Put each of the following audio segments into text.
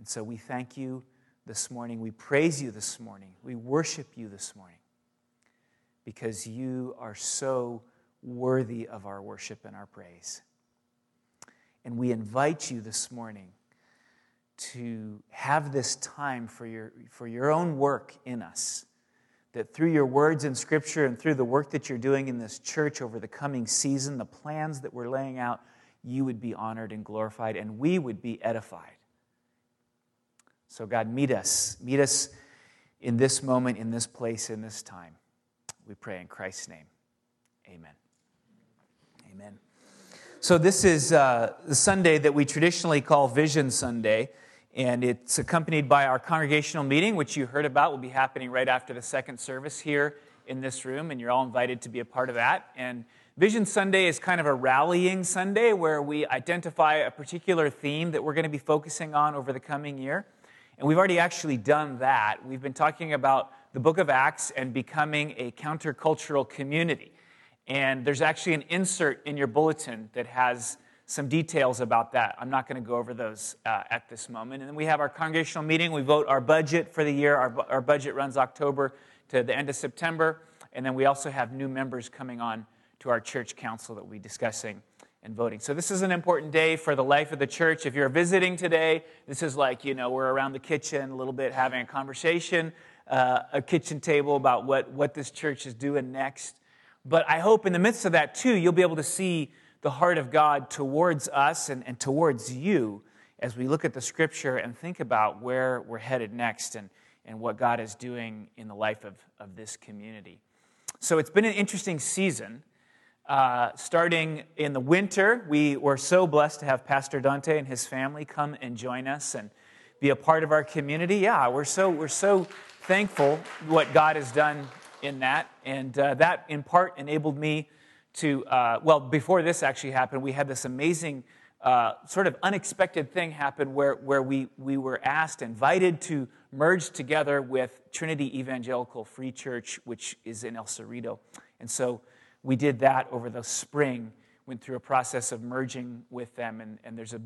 And so we thank you this morning. We praise you this morning. We worship you this morning because you are so worthy of our worship and our praise. And we invite you this morning to have this time for your, for your own work in us. That through your words in Scripture and through the work that you're doing in this church over the coming season, the plans that we're laying out, you would be honored and glorified, and we would be edified. So, God, meet us. Meet us in this moment, in this place, in this time. We pray in Christ's name. Amen. Amen. So, this is uh, the Sunday that we traditionally call Vision Sunday, and it's accompanied by our congregational meeting, which you heard about will be happening right after the second service here in this room, and you're all invited to be a part of that. And Vision Sunday is kind of a rallying Sunday where we identify a particular theme that we're going to be focusing on over the coming year. And we've already actually done that. We've been talking about the book of Acts and becoming a countercultural community. And there's actually an insert in your bulletin that has some details about that. I'm not going to go over those uh, at this moment. And then we have our congregational meeting. We vote our budget for the year. Our, our budget runs October to the end of September. And then we also have new members coming on to our church council that we'll be discussing and voting. So this is an important day for the life of the church. If you're visiting today, this is like, you know, we're around the kitchen a little bit having a conversation, uh, a kitchen table about what, what this church is doing next. But I hope in the midst of that, too, you'll be able to see the heart of God towards us and, and towards you as we look at the scripture and think about where we're headed next and, and what God is doing in the life of, of this community. So it's been an interesting season. Uh, starting in the winter, we were so blessed to have Pastor Dante and his family come and join us and be a part of our community. Yeah, we're so, we're so thankful what God has done in that. And uh, that, in part, enabled me to, uh, well, before this actually happened, we had this amazing uh, sort of unexpected thing happen where, where we, we were asked, invited to merge together with Trinity Evangelical Free Church, which is in El Cerrito. And so we did that over the spring, went through a process of merging with them. And, and there's, a,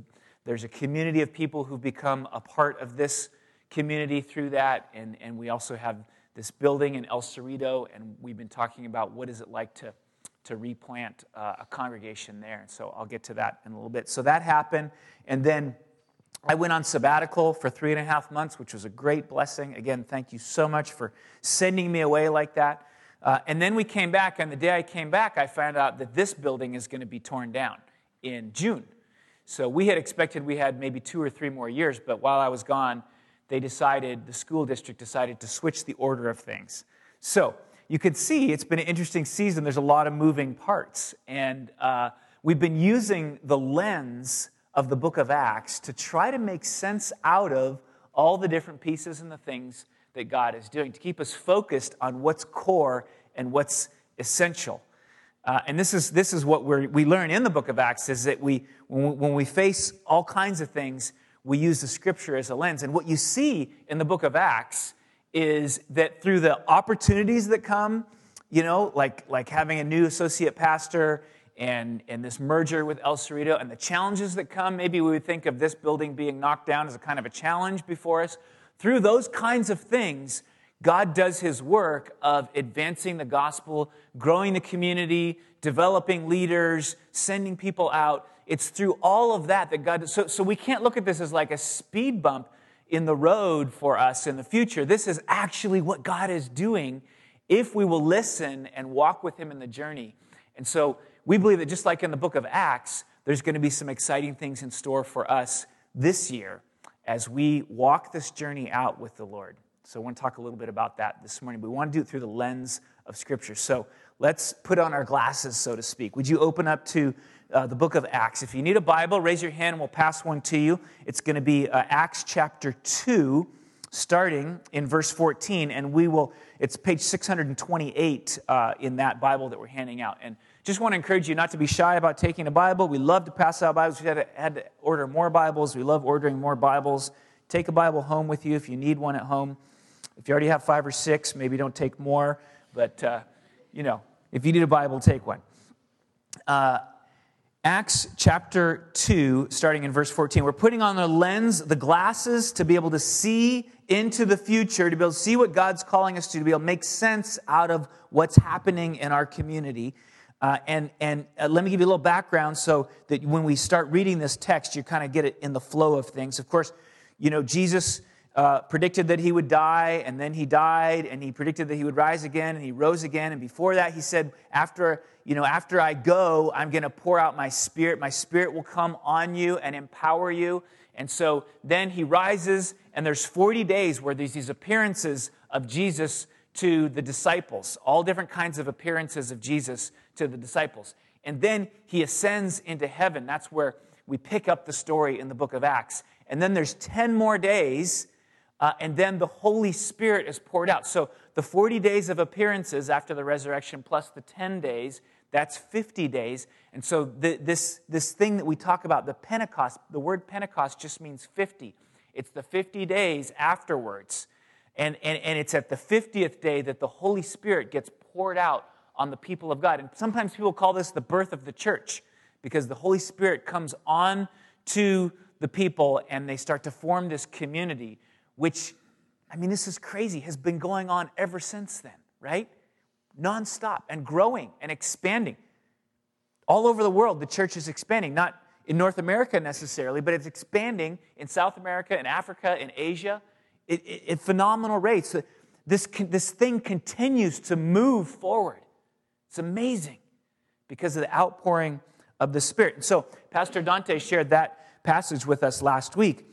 there's a community of people who've become a part of this community through that. And, and we also have this building in El Cerrito, and we've been talking about what is it like to, to replant uh, a congregation there. And so I'll get to that in a little bit. So that happened. And then I went on sabbatical for three and a half months, which was a great blessing. Again, thank you so much for sending me away like that. Uh, and then we came back, and the day I came back, I found out that this building is going to be torn down in June. So we had expected we had maybe two or three more years, but while I was gone, they decided, the school district decided to switch the order of things. So you can see it's been an interesting season. There's a lot of moving parts. And uh, we've been using the lens of the book of Acts to try to make sense out of all the different pieces and the things that God is doing, to keep us focused on what's core and what's essential. Uh, and this is, this is what we we learn in the book of Acts is that we, when we face all kinds of things, we use the scripture as a lens. And what you see in the book of Acts is that through the opportunities that come, you know, like, like having a new associate pastor and, and this merger with El Cerrito and the challenges that come, maybe we would think of this building being knocked down as a kind of a challenge before us. Through those kinds of things, God does his work of advancing the gospel, growing the community, developing leaders, sending people out. It's through all of that that God, so, so we can't look at this as like a speed bump in the road for us in the future. This is actually what God is doing if we will listen and walk with Him in the journey. And so we believe that just like in the book of Acts, there's going to be some exciting things in store for us this year as we walk this journey out with the Lord. So I want to talk a little bit about that this morning. We want to do it through the lens of Scripture. So let's put on our glasses, so to speak. Would you open up to uh, the book of Acts? If you need a Bible, raise your hand and we'll pass one to you. It's going to be uh, Acts chapter 2, starting in verse 14. And we will, it's page 628 uh, in that Bible that we're handing out. And just want to encourage you not to be shy about taking a Bible. We love to pass out Bibles. We had to, had to order more Bibles. We love ordering more Bibles. Take a Bible home with you if you need one at home. If you already have five or six, maybe don't take more. But, uh, you know, if you need a Bible, take one. Uh, Acts chapter 2, starting in verse 14. We're putting on the lens, the glasses, to be able to see into the future, to be able to see what God's calling us to, to be able to make sense out of what's happening in our community. Uh, and and uh, let me give you a little background so that when we start reading this text, you kind of get it in the flow of things. Of course, you know, Jesus uh, predicted that he would die, and then he died, and he predicted that he would rise again, and he rose again. And before that, he said, after, you know, after I go, I'm going to pour out my spirit. My spirit will come on you and empower you. And so then he rises, and there's 40 days where there's these appearances of Jesus to the disciples, all different kinds of appearances of Jesus to the disciples. And then he ascends into heaven. That's where we pick up the story in the book of Acts. And then there's 10 more days, uh, and then the Holy Spirit is poured out. So the 40 days of appearances after the resurrection plus the 10 days, that's 50 days. And so the, this, this thing that we talk about, the Pentecost, the word Pentecost just means 50. It's the 50 days afterwards. And, and, and it's at the 50th day that the Holy Spirit gets poured out on the people of God. And sometimes people call this the birth of the church because the Holy Spirit comes on to the people and they start to form this community, which, I mean, this is crazy, has been going on ever since then, right? Nonstop and growing and expanding. All over the world, the church is expanding, not in North America necessarily, but it's expanding in South America, in Africa, in Asia, at phenomenal rates. This, this thing continues to move forward. It's amazing because of the outpouring of the Spirit. So, Pastor Dante shared that passage with us last week.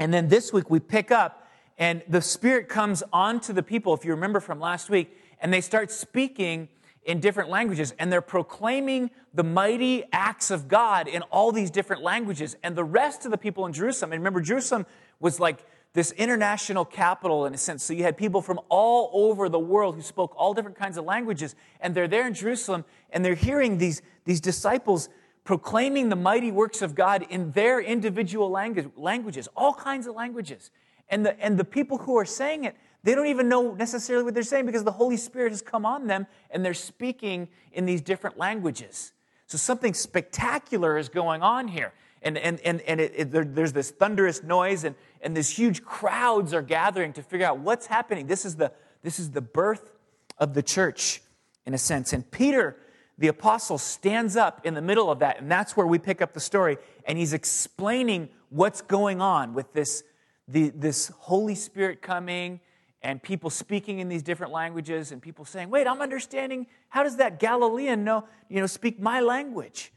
And then this week we pick up, and the Spirit comes onto the people, if you remember from last week, and they start speaking in different languages, and they're proclaiming the mighty acts of God in all these different languages. And the rest of the people in Jerusalem, and remember, Jerusalem was like this international capital in a sense. So you had people from all over the world who spoke all different kinds of languages, and they're there in Jerusalem, and they're hearing these, these disciples proclaiming the mighty works of God in their individual language, languages, all kinds of languages. And the, and the people who are saying it, they don't even know necessarily what they're saying because the Holy Spirit has come on them and they're speaking in these different languages. So something spectacular is going on here and, and, and, and it, it, there, there's this thunderous noise, and, and this huge crowds are gathering to figure out what's happening. This is, the, this is the birth of the church, in a sense. And Peter, the apostle, stands up in the middle of that, and that's where we pick up the story, and he's explaining what's going on with this, the, this Holy Spirit coming and people speaking in these different languages and people saying wait i'm understanding how does that galilean know you know speak my language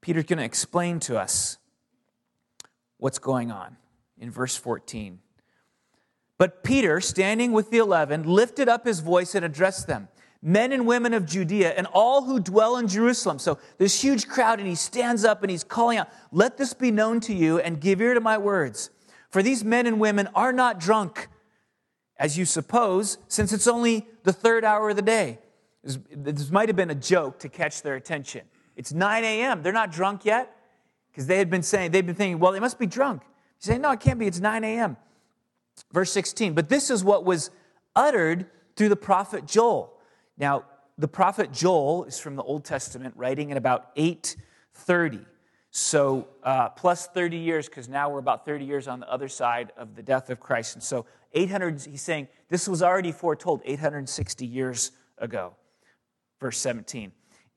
Peter's going to explain to us what's going on in verse 14. But Peter, standing with the eleven, lifted up his voice and addressed them Men and women of Judea and all who dwell in Jerusalem. So this huge crowd, and he stands up and he's calling out, Let this be known to you and give ear to my words. For these men and women are not drunk, as you suppose, since it's only the third hour of the day. This, might have been a joke to catch their attention. It's 9 a.m. They're not drunk yet because they had been saying, they've been thinking, well, they must be drunk. He's saying, no, it can't be. It's 9 a.m. Verse 16. But this is what was uttered through the prophet Joel. Now, the prophet Joel is from the Old Testament, writing in about 830. So, uh, plus 30 years, because now we're about 30 years on the other side of the death of Christ. And so, 800, he's saying this was already foretold 860 years ago. Verse 17.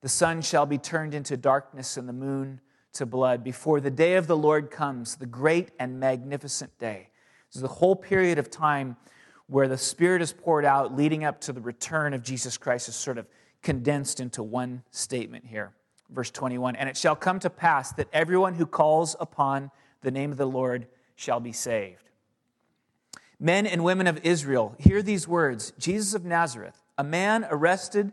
The sun shall be turned into darkness and the moon to blood before the day of the Lord comes, the great and magnificent day. This is the whole period of time where the Spirit is poured out, leading up to the return of Jesus Christ, is sort of condensed into one statement here. Verse 21 And it shall come to pass that everyone who calls upon the name of the Lord shall be saved. Men and women of Israel, hear these words Jesus of Nazareth, a man arrested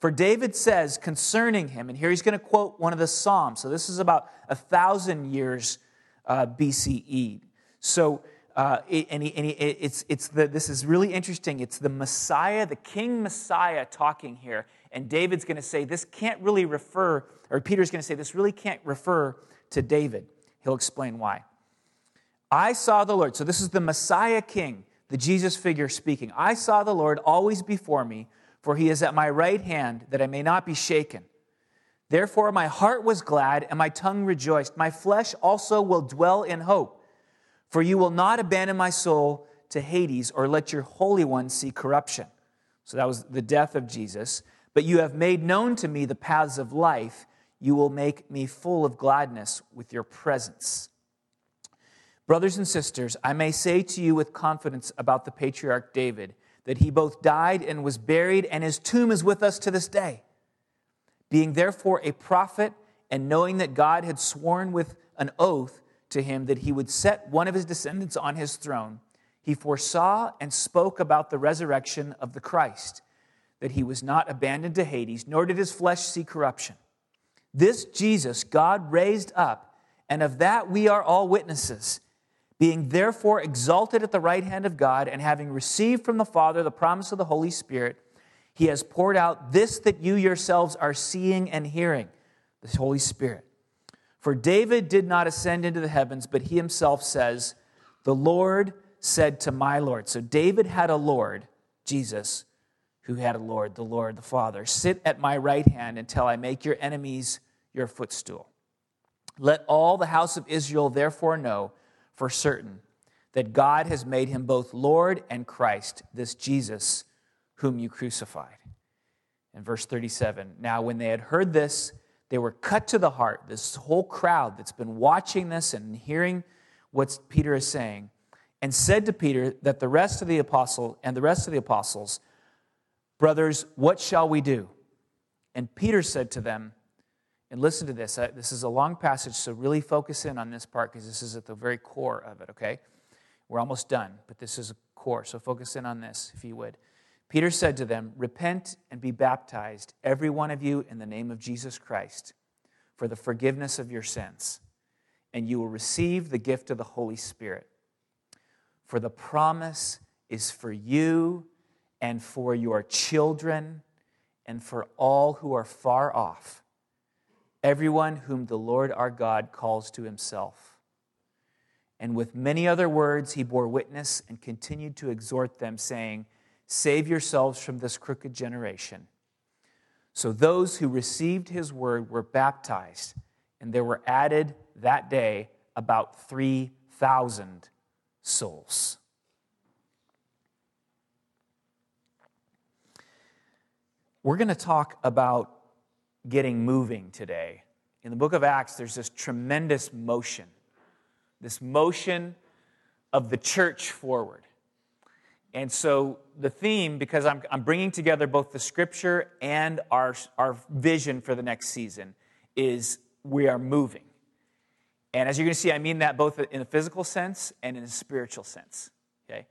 For David says concerning him, and here he's going to quote one of the Psalms. So this is about a thousand years uh, BCE. So, uh, and, he, and he, it's, it's the, this is really interesting. It's the Messiah, the King Messiah talking here. And David's going to say this can't really refer, or Peter's going to say this really can't refer to David. He'll explain why. I saw the Lord. So this is the Messiah King, the Jesus figure speaking. I saw the Lord always before me for he is at my right hand, that I may not be shaken. Therefore, my heart was glad, and my tongue rejoiced. My flesh also will dwell in hope. For you will not abandon my soul to Hades, or let your Holy One see corruption. So that was the death of Jesus. But you have made known to me the paths of life. You will make me full of gladness with your presence. Brothers and sisters, I may say to you with confidence about the patriarch David that he both died and was buried, and his tomb is with us to this day. Being therefore a prophet, and knowing that God had sworn with an oath to him that he would set one of his descendants on his throne, he foresaw and spoke about the resurrection of the Christ, that he was not abandoned to Hades, nor did his flesh see corruption. This Jesus God raised up, and of that we are all witnesses being therefore exalted at the right hand of God, and having received from the Father the promise of the Holy Spirit, he has poured out this that you yourselves are seeing and hearing the Holy Spirit. For David did not ascend into the heavens, but he himself says, The Lord said to my Lord. So David had a Lord, Jesus, who had a Lord, the Lord, the Father. Sit at my right hand until I make your enemies your footstool. Let all the house of Israel therefore know for certain that God has made him both Lord and Christ, this Jesus whom you crucified. In verse 37, now when they had heard this, they were cut to the heart. This whole crowd that's been watching this and hearing what Peter is saying, and said to Peter that the rest of the apostle and the rest of the apostles, brothers, what shall we do? And Peter said to them, and listen to this. This is a long passage, so really focus in on this part because this is at the very core of it, okay? We're almost done, but this is a core, so focus in on this, if you would. Peter said to them, Repent and be baptized, every one of you, in the name of Jesus Christ, for the forgiveness of your sins, and you will receive the gift of the Holy Spirit. For the promise is for you and for your children and for all who are far off everyone whom the Lord our God calls to himself. And with many other words, he bore witness and continued to exhort them, saying, Save yourselves from this crooked generation. So those who received his word were baptized, and there were added that day about 3,000 souls. We're going to talk about getting moving today. In the book of Acts, there's this tremendous motion, this motion of the church forward. And so the theme, because I'm, I'm bringing together both the scripture and our, our vision for the next season, is we are moving. And as you're going to see, I mean that both in a physical sense and in a spiritual sense. Okay?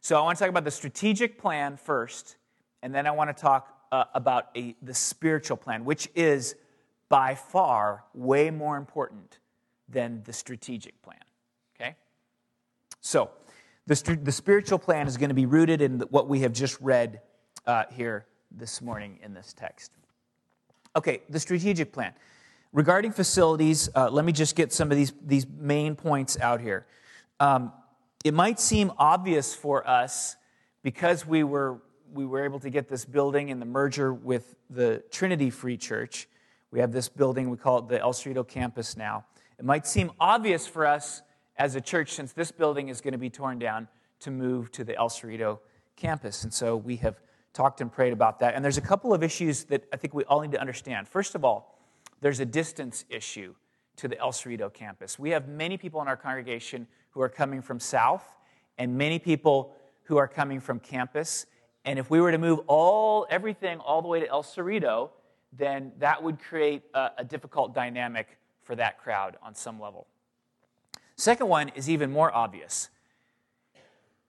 So I want to talk about the strategic plan first, and then I want to talk uh, about a, the spiritual plan, which is by far way more important than the strategic plan. Okay? So, the, the spiritual plan is going to be rooted in what we have just read uh, here this morning in this text. Okay, the strategic plan. Regarding facilities, uh, let me just get some of these, these main points out here. Um, it might seem obvious for us because we were we were able to get this building in the merger with the Trinity Free Church. We have this building, we call it the El Cerrito campus now. It might seem obvious for us as a church, since this building is going to be torn down, to move to the El Cerrito campus. And so we have talked and prayed about that. And there's a couple of issues that I think we all need to understand. First of all, there's a distance issue to the El Cerrito campus. We have many people in our congregation who are coming from south and many people who are coming from campus. And if we were to move all everything all the way to El Cerrito, then that would create a, a difficult dynamic for that crowd on some level. Second one is even more obvious.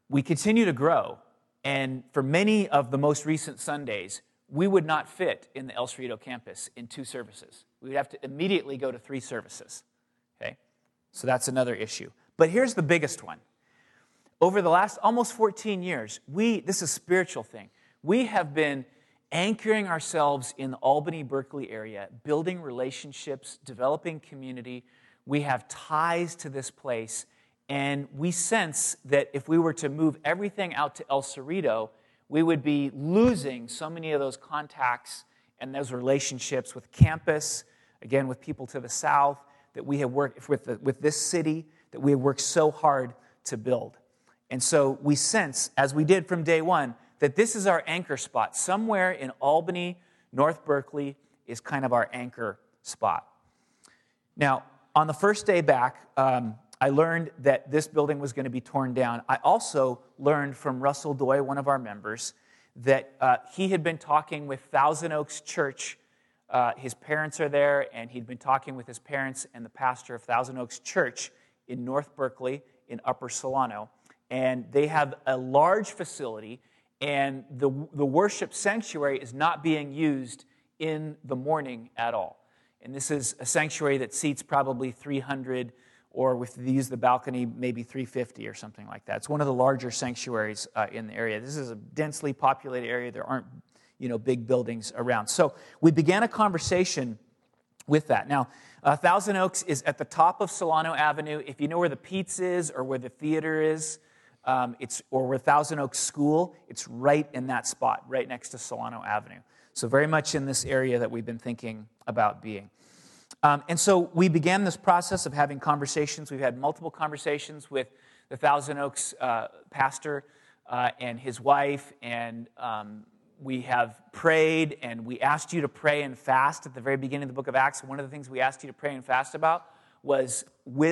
We continue to grow, and for many of the most recent Sundays, we would not fit in the El Cerrito campus in two services. We would have to immediately go to three services. Okay? So that's another issue. But here's the biggest one. Over the last almost 14 years, we, this is a spiritual thing, we have been anchoring ourselves in the Albany Berkeley area, building relationships, developing community. We have ties to this place, and we sense that if we were to move everything out to El Cerrito, we would be losing so many of those contacts and those relationships with campus, again, with people to the south, that we have worked with, the, with this city, that we have worked so hard to build. And so we sense, as we did from day one, that this is our anchor spot. Somewhere in Albany, North Berkeley is kind of our anchor spot. Now, on the first day back, um, I learned that this building was going to be torn down. I also learned from Russell Doy, one of our members, that uh, he had been talking with Thousand Oaks Church. Uh, his parents are there, and he'd been talking with his parents and the pastor of Thousand Oaks Church in North Berkeley in Upper Solano. And they have a large facility and the, the worship sanctuary is not being used in the morning at all. And this is a sanctuary that seats probably 300, or if they use the balcony, maybe 350 or something like that. It's one of the larger sanctuaries uh, in the area. This is a densely populated area. There aren't you know, big buildings around. So we began a conversation with that. Now, uh, Thousand Oaks is at the top of Solano Avenue. If you know where the Pete's is or where the theater is, um, it's, or where Thousand Oaks School, it's right in that spot, right next to Solano Avenue. So, very much in this area that we've been thinking about being. Um, and so, we began this process of having conversations. We've had multiple conversations with the Thousand Oaks uh, pastor uh, and his wife, and um, we have prayed and we asked you to pray and fast at the very beginning of the book of Acts. One of the things we asked you to pray and fast about was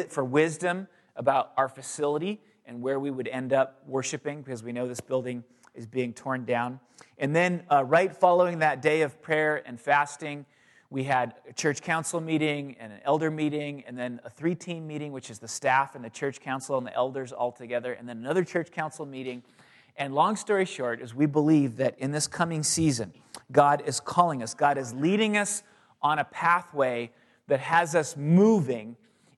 for wisdom about our facility and where we would end up worshiping because we know this building is being torn down. And then, uh, right following that day of prayer and fasting, we had a church council meeting and an elder meeting, and then a three team meeting, which is the staff and the church council and the elders all together, and then another church council meeting. And long story short is we believe that in this coming season, God is calling us, God is leading us on a pathway that has us moving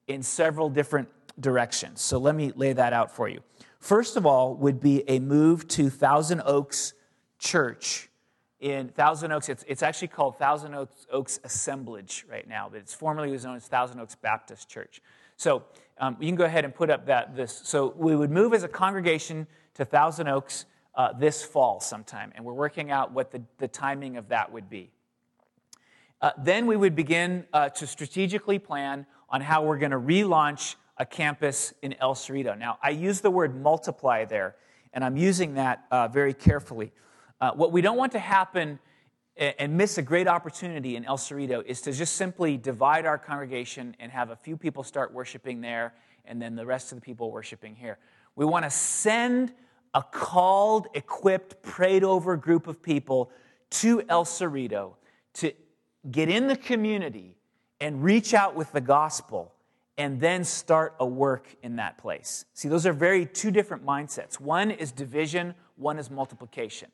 in several different directions. So let me lay that out for you. First of all, would be a move to Thousand Oaks Church in Thousand Oaks. It's, it's actually called Thousand Oaks, Oaks Assemblage right now, but it's formerly was known as Thousand Oaks Baptist Church. So um, you can go ahead and put up that this. So we would move as a congregation to Thousand Oaks uh, this fall sometime, and we're working out what the, the timing of that would be. Uh, then we would begin uh, to strategically plan on how we're going to relaunch a campus in El Cerrito. Now, I use the word multiply there, and I'm using that uh, very carefully. Uh, what we don't want to happen and miss a great opportunity in El Cerrito is to just simply divide our congregation and have a few people start worshiping there and then the rest of the people worshiping here. We want to send a called, equipped, prayed over group of people to El Cerrito to get in the community and reach out with the gospel and then start a work in that place. See, those are very two different mindsets. One is division, one is multiplication.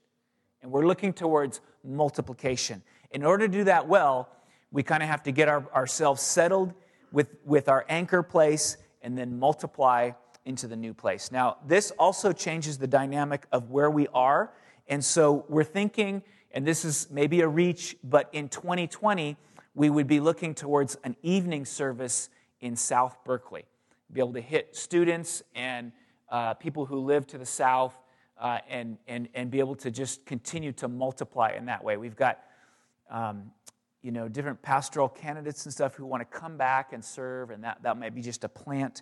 And we're looking towards multiplication. In order to do that well, we kind of have to get our, ourselves settled with, with our anchor place and then multiply into the new place. Now, this also changes the dynamic of where we are. And so we're thinking, and this is maybe a reach, but in 2020, we would be looking towards an evening service in South Berkeley. Be able to hit students and uh, people who live to the south uh, and, and, and be able to just continue to multiply in that way. We've got um, you know, different pastoral candidates and stuff who want to come back and serve, and that, that might be just a plant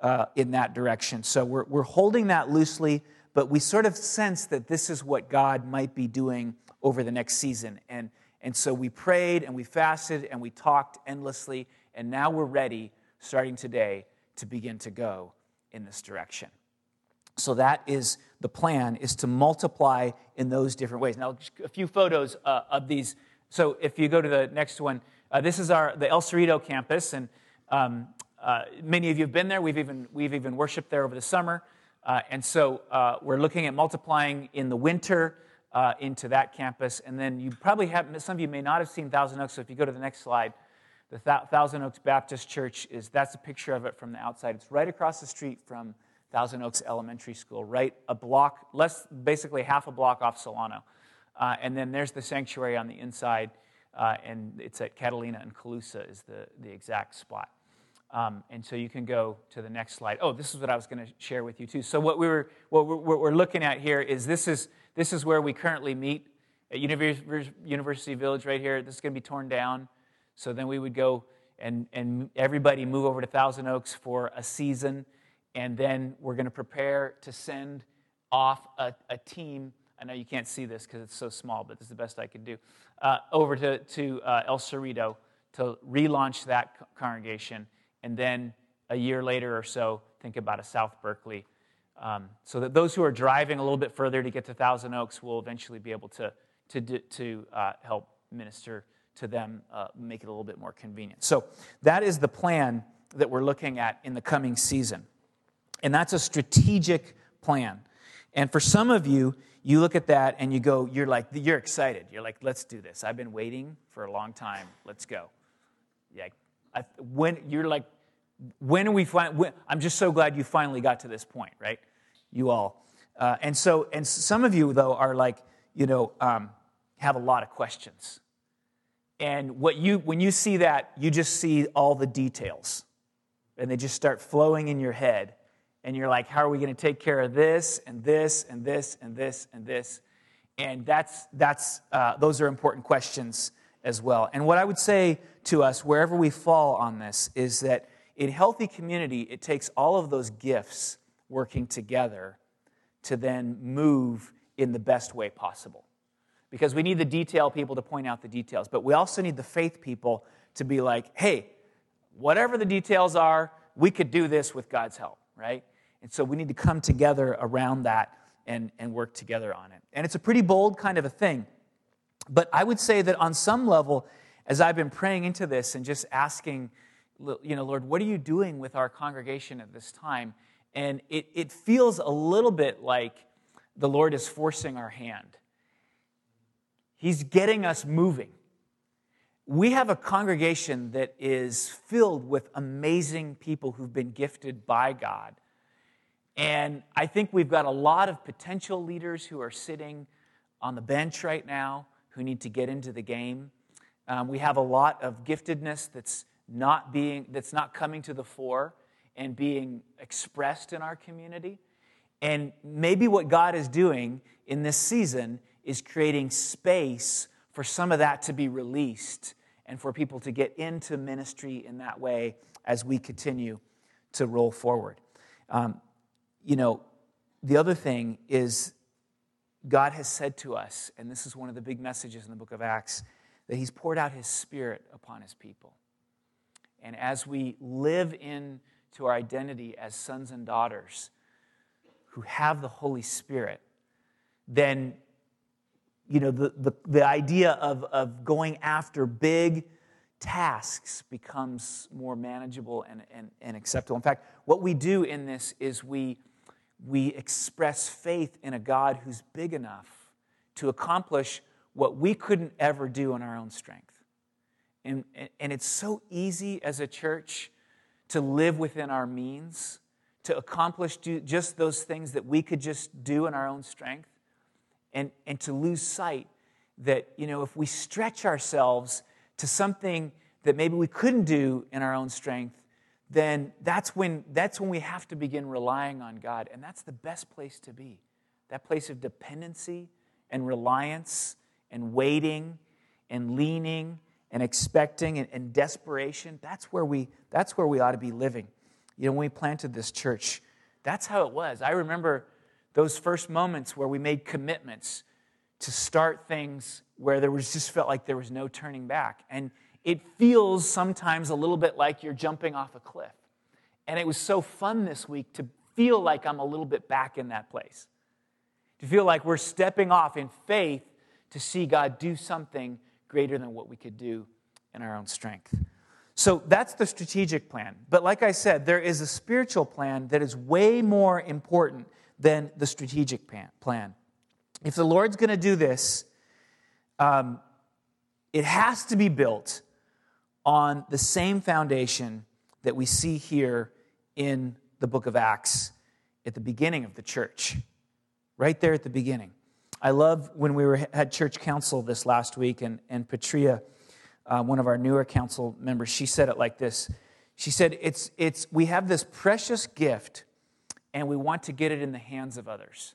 uh, in that direction. So we're, we're holding that loosely, but we sort of sense that this is what God might be doing over the next season. And, and so we prayed and we fasted and we talked endlessly, And now we're ready, starting today, to begin to go in this direction. So that is the plan, is to multiply in those different ways. Now, a few photos uh, of these. So if you go to the next one, uh, this is our the El Cerrito campus, and um, uh, many of you have been there. We've even we've even worshipped there over the summer, uh, and so uh, we're looking at multiplying in the winter uh, into that campus. And then you probably have some of you may not have seen Thousand Oaks. So if you go to the next slide, the Thousand Oaks Baptist Church is that's a picture of it from the outside. It's right across the street from Thousand Oaks Elementary School, right a block, less basically half a block off Solano. Uh, and then there's the sanctuary on the inside, uh, and it's at Catalina and Colusa is the, the exact spot. Um, and so you can go to the next slide. Oh, this is what I was going to share with you too. So what we were what we're, what we're looking at here is this is this is where we currently meet at University Village right here. This is going to be torn down. So then we would go and, and everybody move over to Thousand Oaks for a season. And then we're going to prepare to send off a, a team. I know you can't see this because it's so small, but this is the best I could do. Uh, over to, to uh, El Cerrito to relaunch that congregation. And then a year later or so, think about a South Berkeley. Um, so that those who are driving a little bit further to get to Thousand Oaks will eventually be able to, to, to uh, help minister to them, uh, make it a little bit more convenient. So that is the plan that we're looking at in the coming season. And that's a strategic plan. And for some of you, you look at that and you go, you're like, you're excited. You're like, let's do this. I've been waiting for a long time. Let's go. Yeah. I, when you're like, when we fin- I'm just so glad you finally got to this point, right? You all. Uh, and so, and some of you though are like, you know, um, have a lot of questions. And what you, when you see that, you just see all the details. And they just start flowing in your head. And you're like, how are we going to take care of this and this and this and this and this? And that's, that's, uh, those are important questions as well. And what I would say to us, wherever we fall on this, is that in healthy community, it takes all of those gifts working together to then move in the best way possible because we need the detail people to point out the details. But we also need the faith people to be like, hey, whatever the details are, we could do this with God's help, right? And so we need to come together around that and, and work together on it. And it's a pretty bold kind of a thing. But I would say that on some level, as I've been praying into this and just asking, you know, Lord, what are you doing with our congregation at this time? And it, it feels a little bit like the Lord is forcing our hand. He's getting us moving. We have a congregation that is filled with amazing people who've been gifted by God. And I think we've got a lot of potential leaders who are sitting on the bench right now who need to get into the game. Um, we have a lot of giftedness that's not being that's not coming to the fore and being expressed in our community. And maybe what God is doing in this season is creating space for some of that to be released and for people to get into ministry in that way as we continue to roll forward. Um, you know, the other thing is God has said to us, and this is one of the big messages in the book of Acts, that He's poured out His Spirit upon His people. And as we live into our identity as sons and daughters who have the Holy Spirit, then you know, the, the, the idea of, of going after big tasks becomes more manageable and, and, and acceptable. In fact, what we do in this is we, we express faith in a God who's big enough to accomplish what we couldn't ever do in our own strength. And, and it's so easy as a church to live within our means, to accomplish just those things that we could just do in our own strength and, and to lose sight that, you know, if we stretch ourselves to something that maybe we couldn't do in our own strength, then that's when, that's when we have to begin relying on God. And that's the best place to be that place of dependency and reliance and waiting and leaning and expecting and, and, desperation. That's where, we, that's where we ought to be living. You know, when we planted this church, that's how it was. I remember those first moments where we made commitments to start things where there was just felt like there was no turning back. And it feels sometimes a little bit like you're jumping off a cliff. And it was so fun this week to feel like I'm a little bit back in that place. To feel like we're stepping off in faith to see God do something greater than what we could do in our own strength. So that's the strategic plan. But like I said, there is a spiritual plan that is way more important than the strategic plan. If the Lord's going to do this, um, it has to be built on the same foundation that we see here in the book of Acts at the beginning of the church, right there at the beginning. I love when we were, had church council this last week, and, and Patria, uh, one of our newer council members, she said it like this. She said, it's, it's, We have this precious gift, and we want to get it in the hands of others.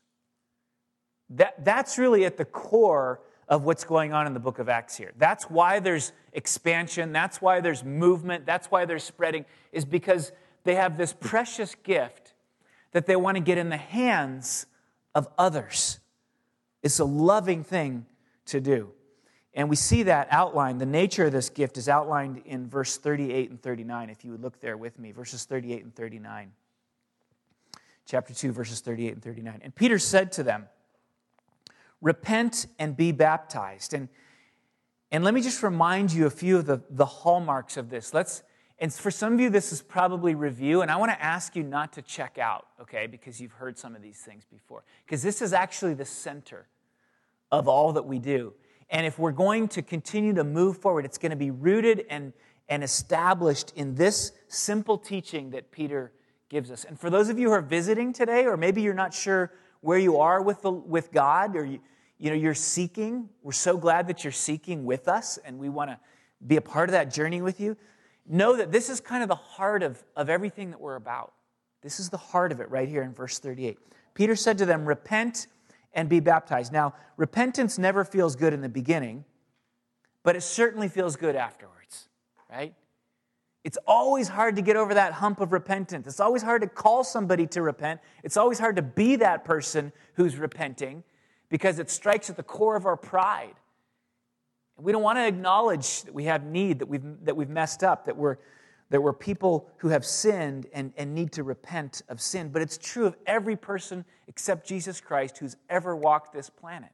That, that's really at the core of what's going on in the book of Acts here. That's why there's expansion, that's why there's movement, that's why there's spreading, is because they have this precious gift that they want to get in the hands of others. It's a loving thing to do. And we see that outlined. The nature of this gift is outlined in verse 38 and 39. If you would look there with me, verses 38 and 39. Chapter 2, verses 38 and 39. And Peter said to them, Repent and be baptized. And, and let me just remind you a few of the, the hallmarks of this. Let's, and for some of you, this is probably review, and I want to ask you not to check out, okay, because you've heard some of these things before. Because this is actually the center of all that we do. And if we're going to continue to move forward, it's going to be rooted and, and established in this simple teaching that Peter gives us. And for those of you who are visiting today, or maybe you're not sure where you are with, the, with God, or you, you know, you're seeking, we're so glad that you're seeking with us, and we want to be a part of that journey with you know that this is kind of the heart of, of everything that we're about. This is the heart of it right here in verse 38. Peter said to them, Repent and be baptized. Now, repentance never feels good in the beginning, but it certainly feels good afterwards, right? It's always hard to get over that hump of repentance. It's always hard to call somebody to repent. It's always hard to be that person who's repenting because it strikes at the core of our pride. We don't want to acknowledge that we have need, that we've, that we've messed up, that we're, that we're people who have sinned and, and need to repent of sin. But it's true of every person except Jesus Christ who's ever walked this planet.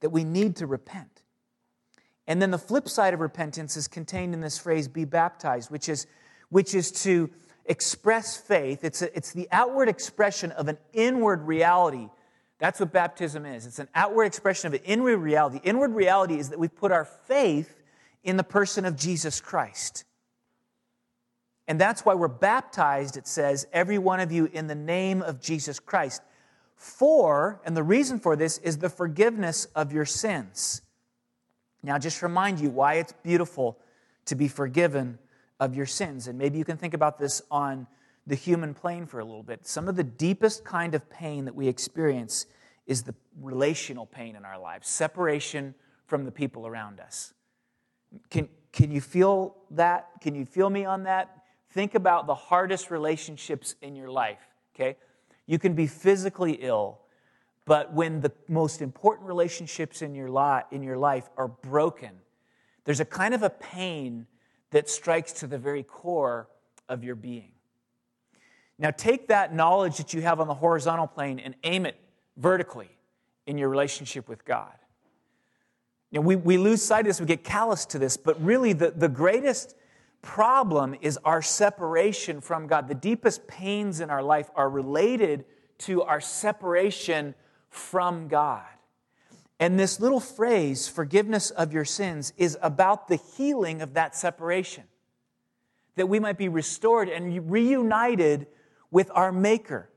That we need to repent. And then the flip side of repentance is contained in this phrase, be baptized, which is, which is to express faith. It's, a, it's the outward expression of an inward reality that's what baptism is. It's an outward expression of an inward reality. Inward reality is that we put our faith in the person of Jesus Christ. And that's why we're baptized, it says, every one of you in the name of Jesus Christ. For, and the reason for this is the forgiveness of your sins. Now, just remind you why it's beautiful to be forgiven of your sins. And maybe you can think about this on the human plane for a little bit. Some of the deepest kind of pain that we experience is the relational pain in our lives, separation from the people around us. Can, can you feel that? Can you feel me on that? Think about the hardest relationships in your life, okay? You can be physically ill, but when the most important relationships in your, li- in your life are broken, there's a kind of a pain that strikes to the very core of your being. Now, take that knowledge that you have on the horizontal plane and aim it vertically in your relationship with God. Know, we, we lose sight of this, we get callous to this, but really the, the greatest problem is our separation from God. The deepest pains in our life are related to our separation from God. And this little phrase, forgiveness of your sins, is about the healing of that separation. That we might be restored and reunited with our Maker.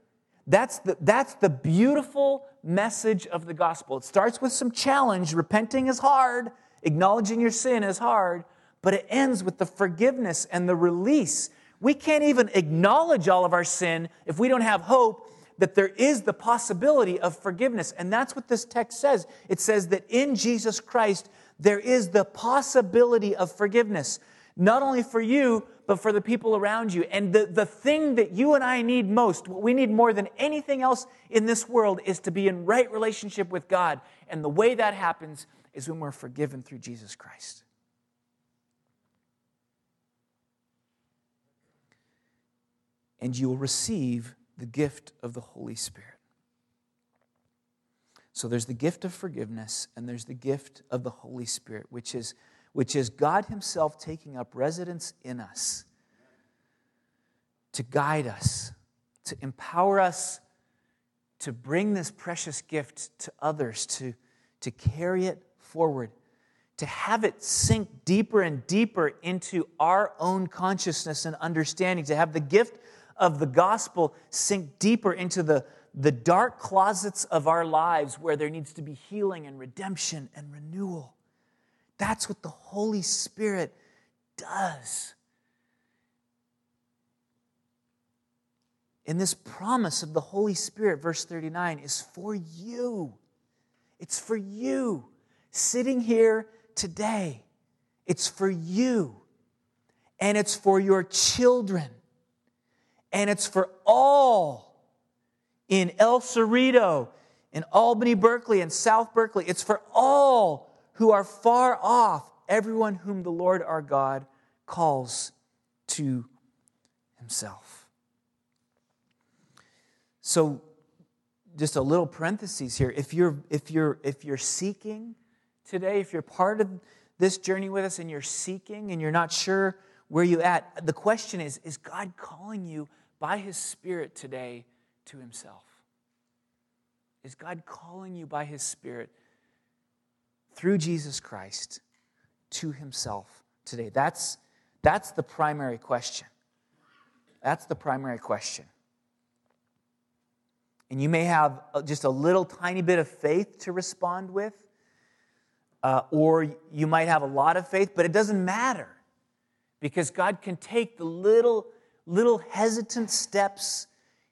That's the, that's the beautiful message of the gospel. It starts with some challenge. Repenting is hard, acknowledging your sin is hard, but it ends with the forgiveness and the release. We can't even acknowledge all of our sin if we don't have hope that there is the possibility of forgiveness. And that's what this text says. It says that in Jesus Christ, there is the possibility of forgiveness, not only for you, but for the people around you. And the, the thing that you and I need most, what we need more than anything else in this world, is to be in right relationship with God. And the way that happens is when we're forgiven through Jesus Christ. And you will receive the gift of the Holy Spirit. So there's the gift of forgiveness, and there's the gift of the Holy Spirit, which is, which is God Himself taking up residence in us to guide us, to empower us to bring this precious gift to others, to, to carry it forward, to have it sink deeper and deeper into our own consciousness and understanding, to have the gift of the gospel sink deeper into the, the dark closets of our lives where there needs to be healing and redemption and renewal. That's what the Holy Spirit does. And this promise of the Holy Spirit, verse 39, is for you. It's for you sitting here today. It's for you. And it's for your children. And it's for all in El Cerrito, in Albany, Berkeley, and South Berkeley. It's for all who are far off, everyone whom the Lord our God calls to himself. So, just a little parenthesis here. If you're, if you're, if you're seeking today, if you're part of this journey with us and you're seeking and you're not sure where you at, the question is, is God calling you by his spirit today to himself? Is God calling you by his spirit through Jesus Christ to himself today? That's, that's the primary question. That's the primary question. And you may have just a little tiny bit of faith to respond with, uh, or you might have a lot of faith, but it doesn't matter because God can take the little, little hesitant steps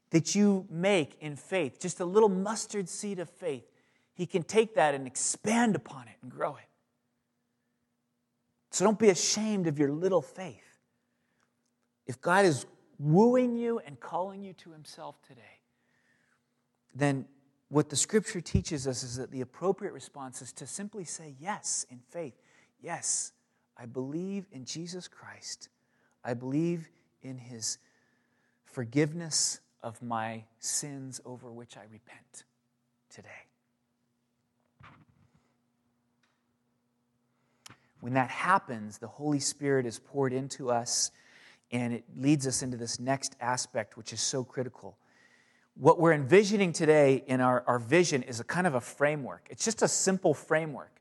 that you make in faith, just a little mustard seed of faith. He can take that and expand upon it and grow it. So don't be ashamed of your little faith. If God is wooing you and calling you to Himself today, then what the scripture teaches us is that the appropriate response is to simply say yes in faith. Yes, I believe in Jesus Christ. I believe in his forgiveness of my sins over which I repent today. When that happens, the Holy Spirit is poured into us, and it leads us into this next aspect, which is so critical what we're envisioning today in our, our vision is a kind of a framework. It's just a simple framework.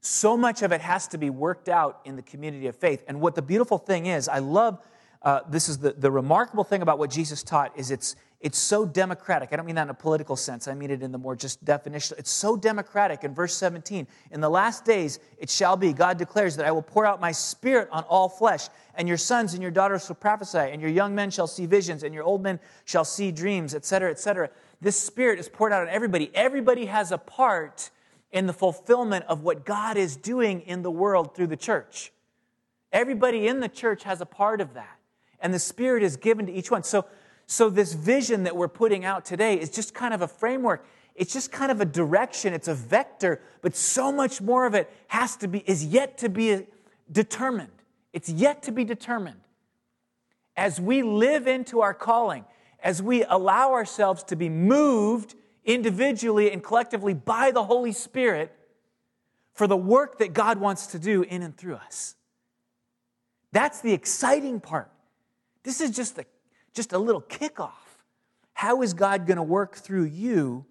So much of it has to be worked out in the community of faith. And what the beautiful thing is, I love uh, this is the, the remarkable thing about what Jesus taught is it's it's so democratic. I don't mean that in a political sense. I mean it in the more just definition. It's so democratic in verse 17. In the last days it shall be, God declares that I will pour out my spirit on all flesh, and your sons and your daughters shall prophesy, and your young men shall see visions, and your old men shall see dreams, etc., etc. This spirit is poured out on everybody. Everybody has a part in the fulfillment of what God is doing in the world through the church. Everybody in the church has a part of that. And the Spirit is given to each one. So so, this vision that we're putting out today is just kind of a framework. It's just kind of a direction, it's a vector, but so much more of it has to be, is yet to be determined. It's yet to be determined. As we live into our calling, as we allow ourselves to be moved individually and collectively by the Holy Spirit for the work that God wants to do in and through us. That's the exciting part. This is just the just a little kickoff. How is God going to work through you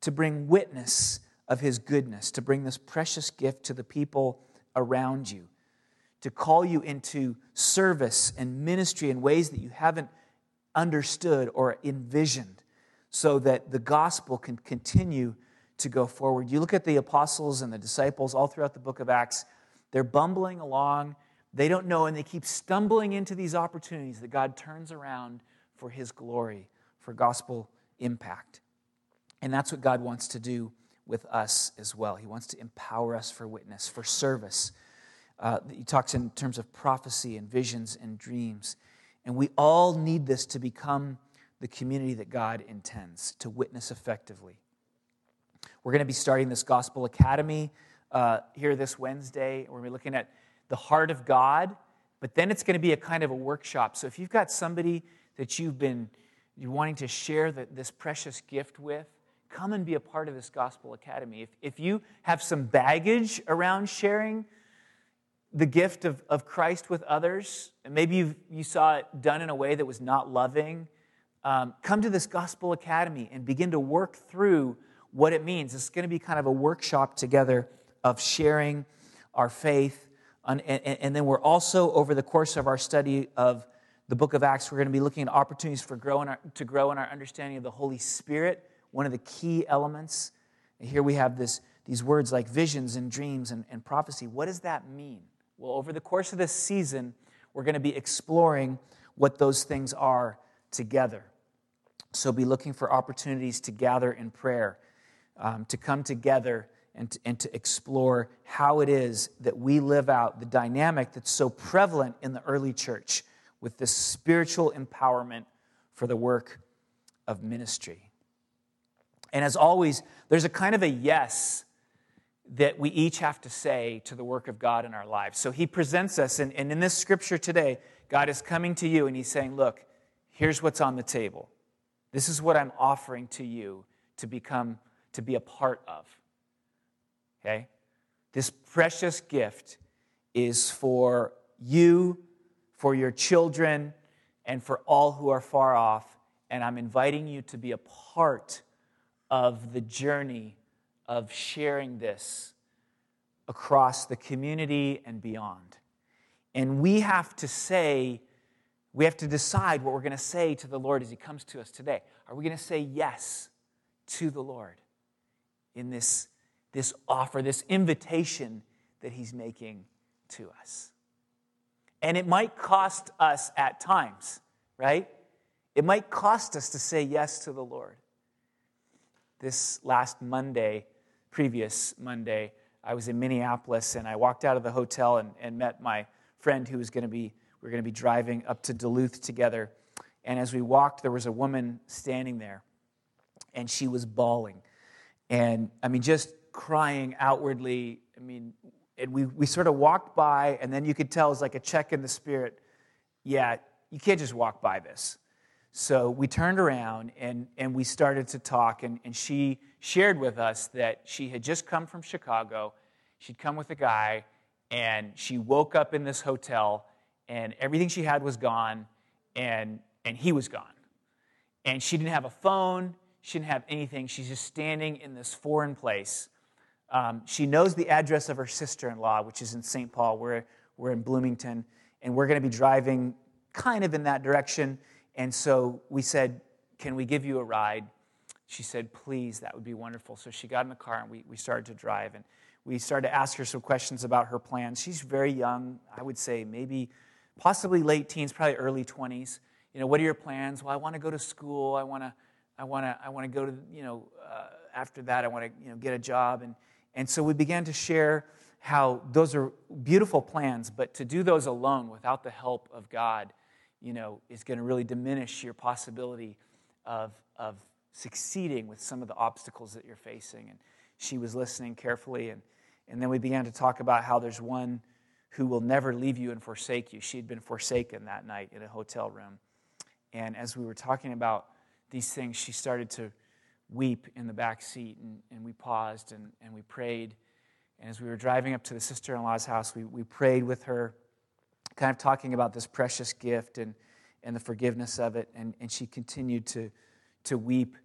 to bring witness of his goodness, to bring this precious gift to the people around you, to call you into service and ministry in ways that you haven't understood or envisioned, so that the gospel can continue to go forward? You look at the apostles and the disciples all throughout the book of Acts, they're bumbling along they don't know, and they keep stumbling into these opportunities that God turns around for His glory, for gospel impact. And that's what God wants to do with us as well. He wants to empower us for witness, for service. Uh, he talks in terms of prophecy and visions and dreams. And we all need this to become the community that God intends to witness effectively. We're going to be starting this Gospel Academy uh, here this Wednesday. We're going to be looking at the heart of God, but then it's going to be a kind of a workshop. So if you've got somebody that you've been you're wanting to share the, this precious gift with, come and be a part of this Gospel Academy. If, if you have some baggage around sharing the gift of, of Christ with others, and maybe you you saw it done in a way that was not loving, um, come to this Gospel Academy and begin to work through what it means. It's going to be kind of a workshop together of sharing our faith. And, and, and then we're also, over the course of our study of the book of Acts, we're going to be looking at opportunities for growing our, to grow in our understanding of the Holy Spirit, one of the key elements. And here we have this, these words like visions and dreams and, and prophecy. What does that mean? Well, over the course of this season, we're going to be exploring what those things are together. So be looking for opportunities to gather in prayer, um, to come together and to, and to explore how it is that we live out the dynamic that's so prevalent in the early church with this spiritual empowerment for the work of ministry. And as always, there's a kind of a yes that we each have to say to the work of God in our lives. So he presents us, and, and in this scripture today, God is coming to you and he's saying, Look, here's what's on the table. This is what I'm offering to you to become, to be a part of. Okay? This precious gift is for you, for your children, and for all who are far off. And I'm inviting you to be a part of the journey of sharing this across the community and beyond. And we have to say, we have to decide what we're going to say to the Lord as He comes to us today. Are we going to say yes to the Lord in this, this offer, this invitation that He's making to us? And it might cost us at times, right? It might cost us to say yes to the Lord. This last Monday, previous Monday, I was in Minneapolis and I walked out of the hotel and, and met my friend who was going to be we were going to be driving up to Duluth together. And as we walked, there was a woman standing there, and she was bawling. And I mean, just crying outwardly. I mean, and we, we sort of walked by, and then you could tell it was like a check in the spirit. Yeah, you can't just walk by this. So we turned around and, and we started to talk, and, and she shared with us that she had just come from Chicago. She'd come with a guy, and she woke up in this hotel and everything she had was gone, and, and he was gone. And she didn't have a phone, she didn't have anything. She's just standing in this foreign place. Um, she knows the address of her sister in law, which is in St. Paul. We're, we're in Bloomington, and we're going to be driving kind of in that direction. And so we said, Can we give you a ride? She said, Please, that would be wonderful. So she got in the car and we, we started to drive. And we started to ask her some questions about her plans. She's very young, I would say maybe possibly late teens, probably early 20s. You know, what are your plans? Well, I want to go to school. I want to, I want to, I want to go to, you know, uh, after that, I want to, you know, get a job. And, and so we began to share how those are beautiful plans, but to do those alone without the help of God, you know, is going to really diminish your possibility of, of succeeding with some of the obstacles that you're facing. And she was listening carefully. And, and then we began to talk about how there's one who will never leave you and forsake you. She had been forsaken that night in a hotel room. And as we were talking about these things, she started to weep in the back seat. And, and we paused and, and we prayed. And as we were driving up to the sister in law's house, we, we prayed with her, kind of talking about this precious gift and, and the forgiveness of it. And, and she continued to, to weep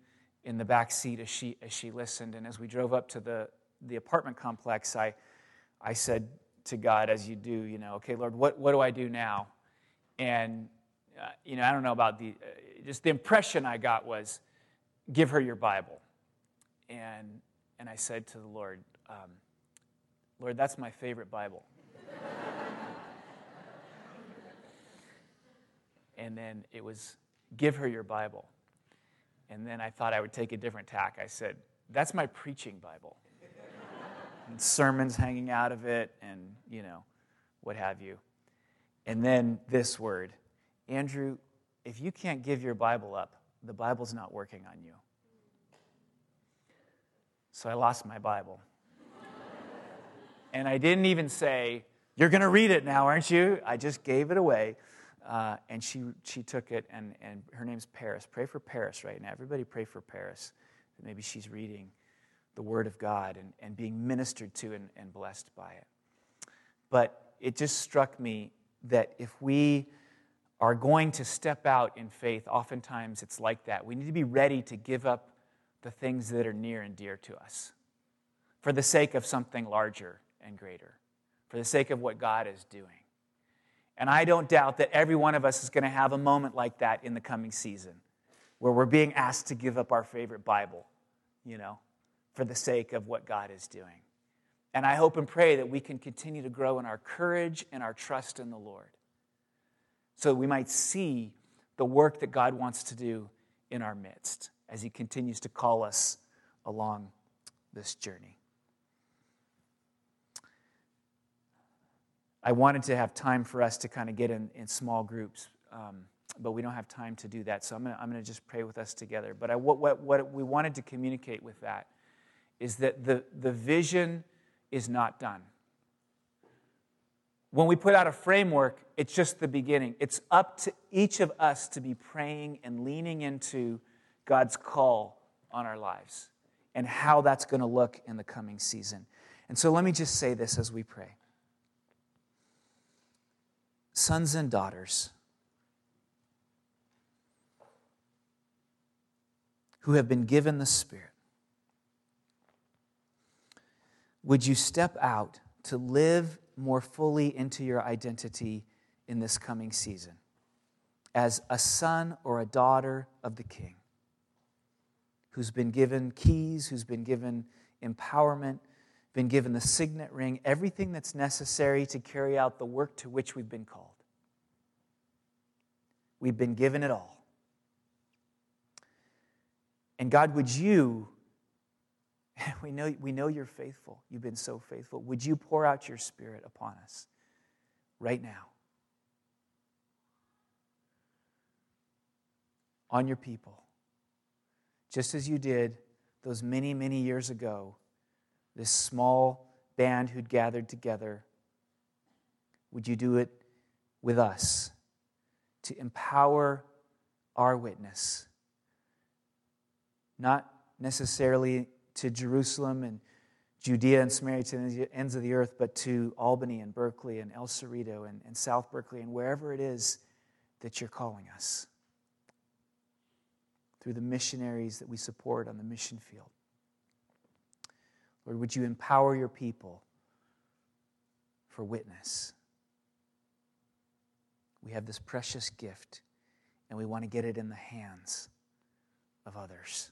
in the back seat as she, as she listened. And as we drove up to the, the apartment complex, I, I said, to God as you do, you know, okay, Lord, what, what do I do now? And, uh, you know, I don't know about the, uh, just the impression I got was give her your Bible. And, and I said to the Lord, um, Lord, that's my favorite Bible. and then it was, give her your Bible. And then I thought I would take a different tack. I said, that's my preaching Bible sermons hanging out of it and, you know, what have you. And then this word Andrew, if you can't give your Bible up, the Bible's not working on you. So I lost my Bible. and I didn't even say, You're going to read it now, aren't you? I just gave it away. uh, and she, she took it, and, and her name's Paris. Pray for Paris right now. Everybody pray for Paris. Maybe she's reading the Word of God and, and being ministered to and, and blessed by it. But it just struck me that if we are going to step out in faith, oftentimes it's like that. We need to be ready to give up the things that are near and dear to us for the sake of something larger and greater, for the sake of what God is doing. And I don't doubt that every one of us is going to have a moment like that in the coming season where we're being asked to give up our favorite Bible, you know, for the sake of what God is doing. And I hope and pray that we can continue to grow in our courage and our trust in the Lord so we might see the work that God wants to do in our midst as He continues to call us along this journey. I wanted to have time for us to kind of get in, in small groups, um, but we don't have time to do that. So I'm going to just pray with us together. But I, what, what, what we wanted to communicate with that is that the, the vision is not done. When we put out a framework, it's just the beginning. It's up to each of us to be praying and leaning into God's call on our lives and how that's going to look in the coming season. And so let me just say this as we pray Sons and daughters who have been given the Spirit, would you step out to live more fully into your identity in this coming season as a son or a daughter of the King who's been given keys, who's been given empowerment, been given the signet ring, everything that's necessary to carry out the work to which we've been called. We've been given it all. And God, would you We know, we know you're faithful. You've been so faithful. Would you pour out your spirit upon us right now? On your people. Just as you did those many, many years ago, this small band who'd gathered together, would you do it with us to empower our witness? Not necessarily to Jerusalem and Judea and Samaria to the ends of the earth, but to Albany and Berkeley and El Cerrito and, and South Berkeley and wherever it is that you're calling us through the missionaries that we support on the mission field. Lord, would you empower your people for witness? We have this precious gift, and we want to get it in the hands of others.